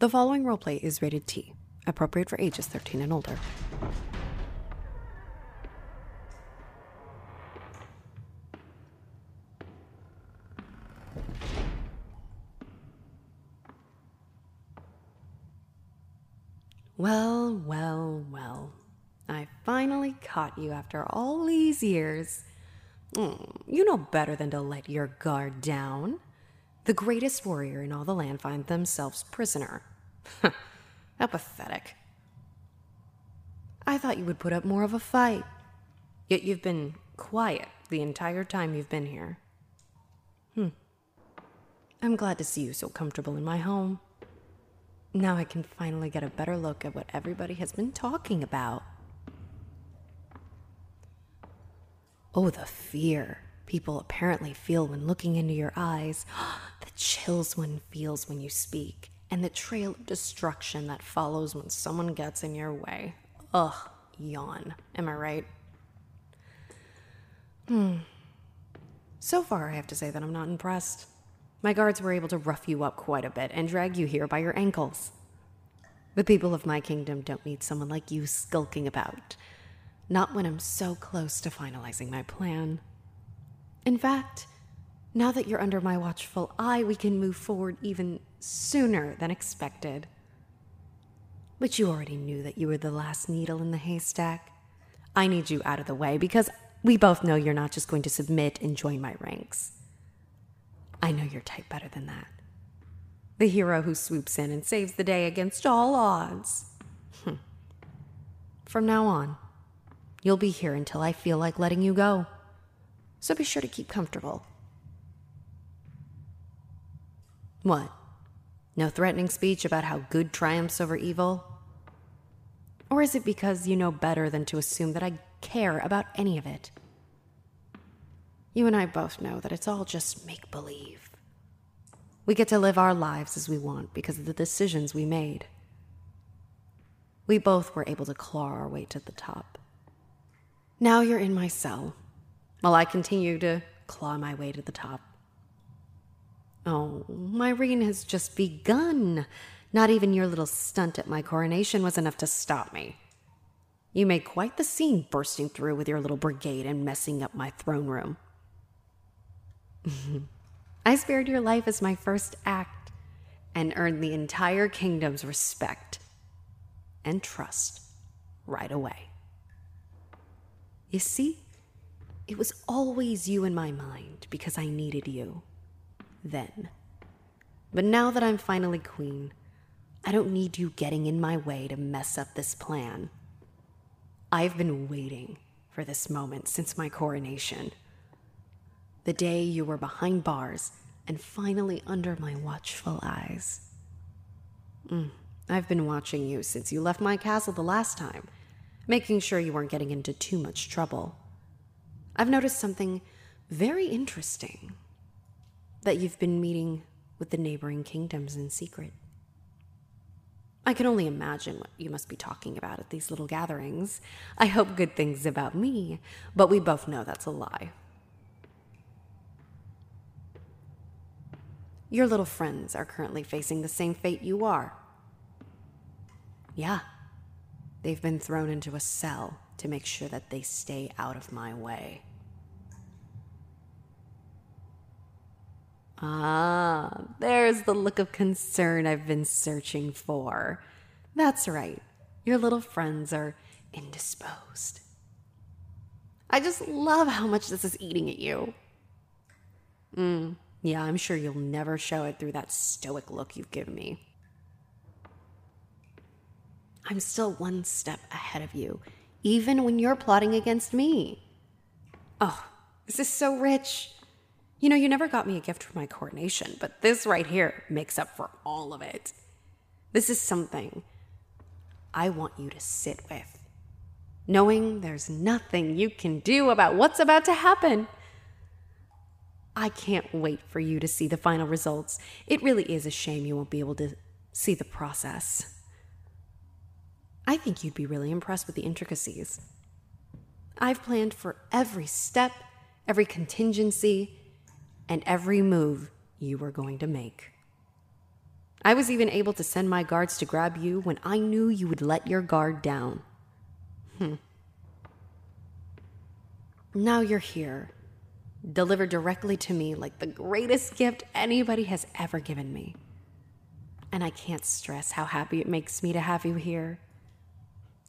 The following roleplay is rated T, appropriate for ages 13 and older. Well, well, well. I finally caught you after all these years. Mm, you know better than to let your guard down. The greatest warrior in all the land find themselves prisoner. How pathetic. I thought you would put up more of a fight. Yet you've been quiet the entire time you've been here. Hmm. I'm glad to see you so comfortable in my home. Now I can finally get a better look at what everybody has been talking about. Oh, the fear people apparently feel when looking into your eyes, the chills one feels when you speak, and the trail of destruction that follows when someone gets in your way. Ugh, yawn. Am I right? Hmm. So far, I have to say that I'm not impressed. My guards were able to rough you up quite a bit and drag you here by your ankles. The people of my kingdom don't need someone like you skulking about. Not when I'm so close to finalizing my plan. In fact, now that you're under my watchful eye, we can move forward even sooner than expected. But you already knew that you were the last needle in the haystack. I need you out of the way because we both know you're not just going to submit and join my ranks. I know your type better than that. The hero who swoops in and saves the day against all odds. Hmm. From now on, you'll be here until I feel like letting you go. So be sure to keep comfortable. What? No threatening speech about how good triumphs over evil? Or is it because you know better than to assume that I care about any of it? You and I both know that it's all just make believe. We get to live our lives as we want because of the decisions we made. We both were able to claw our way to the top. Now you're in my cell, while I continue to claw my way to the top. Oh, my reign has just begun. Not even your little stunt at my coronation was enough to stop me. You made quite the scene bursting through with your little brigade and messing up my throne room. I spared your life as my first act and earned the entire kingdom's respect and trust right away. You see, it was always you in my mind because I needed you then. But now that I'm finally queen, I don't need you getting in my way to mess up this plan. I've been waiting for this moment since my coronation the day you were behind bars and finally under my watchful eyes. Mm, I've been watching you since you left my castle the last time, making sure you weren't getting into too much trouble. I've noticed something very interesting that you've been meeting with the neighboring kingdoms in secret. I can only imagine what you must be talking about at these little gatherings. I hope good things about me, but we both know that's a lie. Your little friends are currently facing the same fate you are. Yeah, they've been thrown into a cell to make sure that they stay out of my way. Ah, there's the look of concern I've been searching for. That's right, your little friends are indisposed. I just love how much this is eating at you. Hmm. Yeah, I'm sure you'll never show it through that stoic look you've given me. I'm still one step ahead of you, even when you're plotting against me. Oh, this is so rich. You know, you never got me a gift for my coronation, but this right here makes up for all of it. This is something I want you to sit with, knowing there's nothing you can do about what's about to happen. I can't wait for you to see the final results. It really is a shame you won't be able to see the process. I think you'd be really impressed with the intricacies. I've planned for every step, every contingency, and every move you were going to make. I was even able to send my guards to grab you when I knew you would let your guard down. Hmm. Now you're here, delivered directly to me like the greatest gift anybody has ever given me. And I can't stress how happy it makes me to have you here.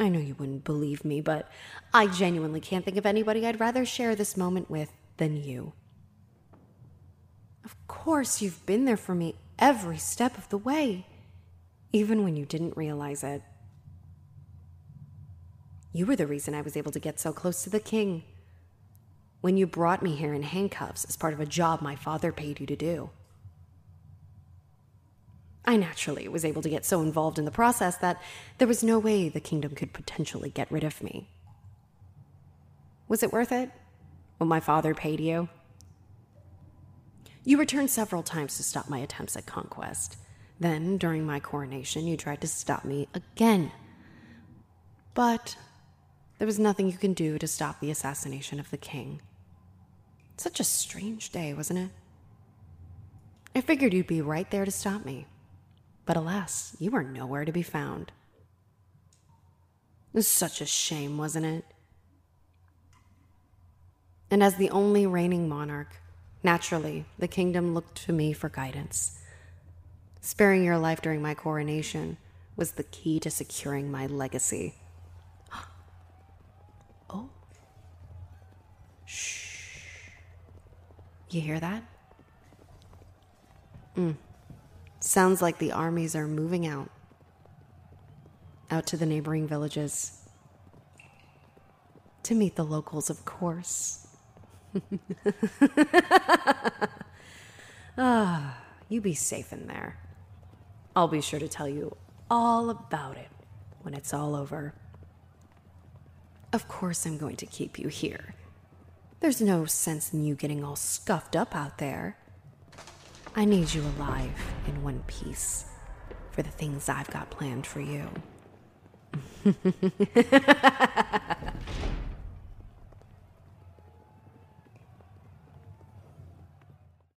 I know you wouldn't believe me, but I genuinely can't think of anybody I'd rather share this moment with than you. Of course, you've been there for me every step of the way, even when you didn't realize it. You were the reason I was able to get so close to the king. When you brought me here in handcuffs as part of a job my father paid you to do. I naturally was able to get so involved in the process that there was no way the kingdom could potentially get rid of me. Was it worth it? What my father paid you? You returned several times to stop my attempts at conquest. Then, during my coronation, you tried to stop me again. But there was nothing you can do to stop the assassination of the king. Such a strange day, wasn't it? I figured you'd be right there to stop me. But alas, you were nowhere to be found. It was such a shame, wasn't it? And as the only reigning monarch, naturally, the kingdom looked to me for guidance. Sparing your life during my coronation was the key to securing my legacy. oh. Shh. You hear that? Mm. Sounds like the armies are moving out. Out to the neighboring villages. To meet the locals, of course. ah, you be safe in there. I'll be sure to tell you all about it when it's all over. Of course, I'm going to keep you here. There's no sense in you getting all scuffed up out there. I need you alive in one piece for the things I've got planned for you.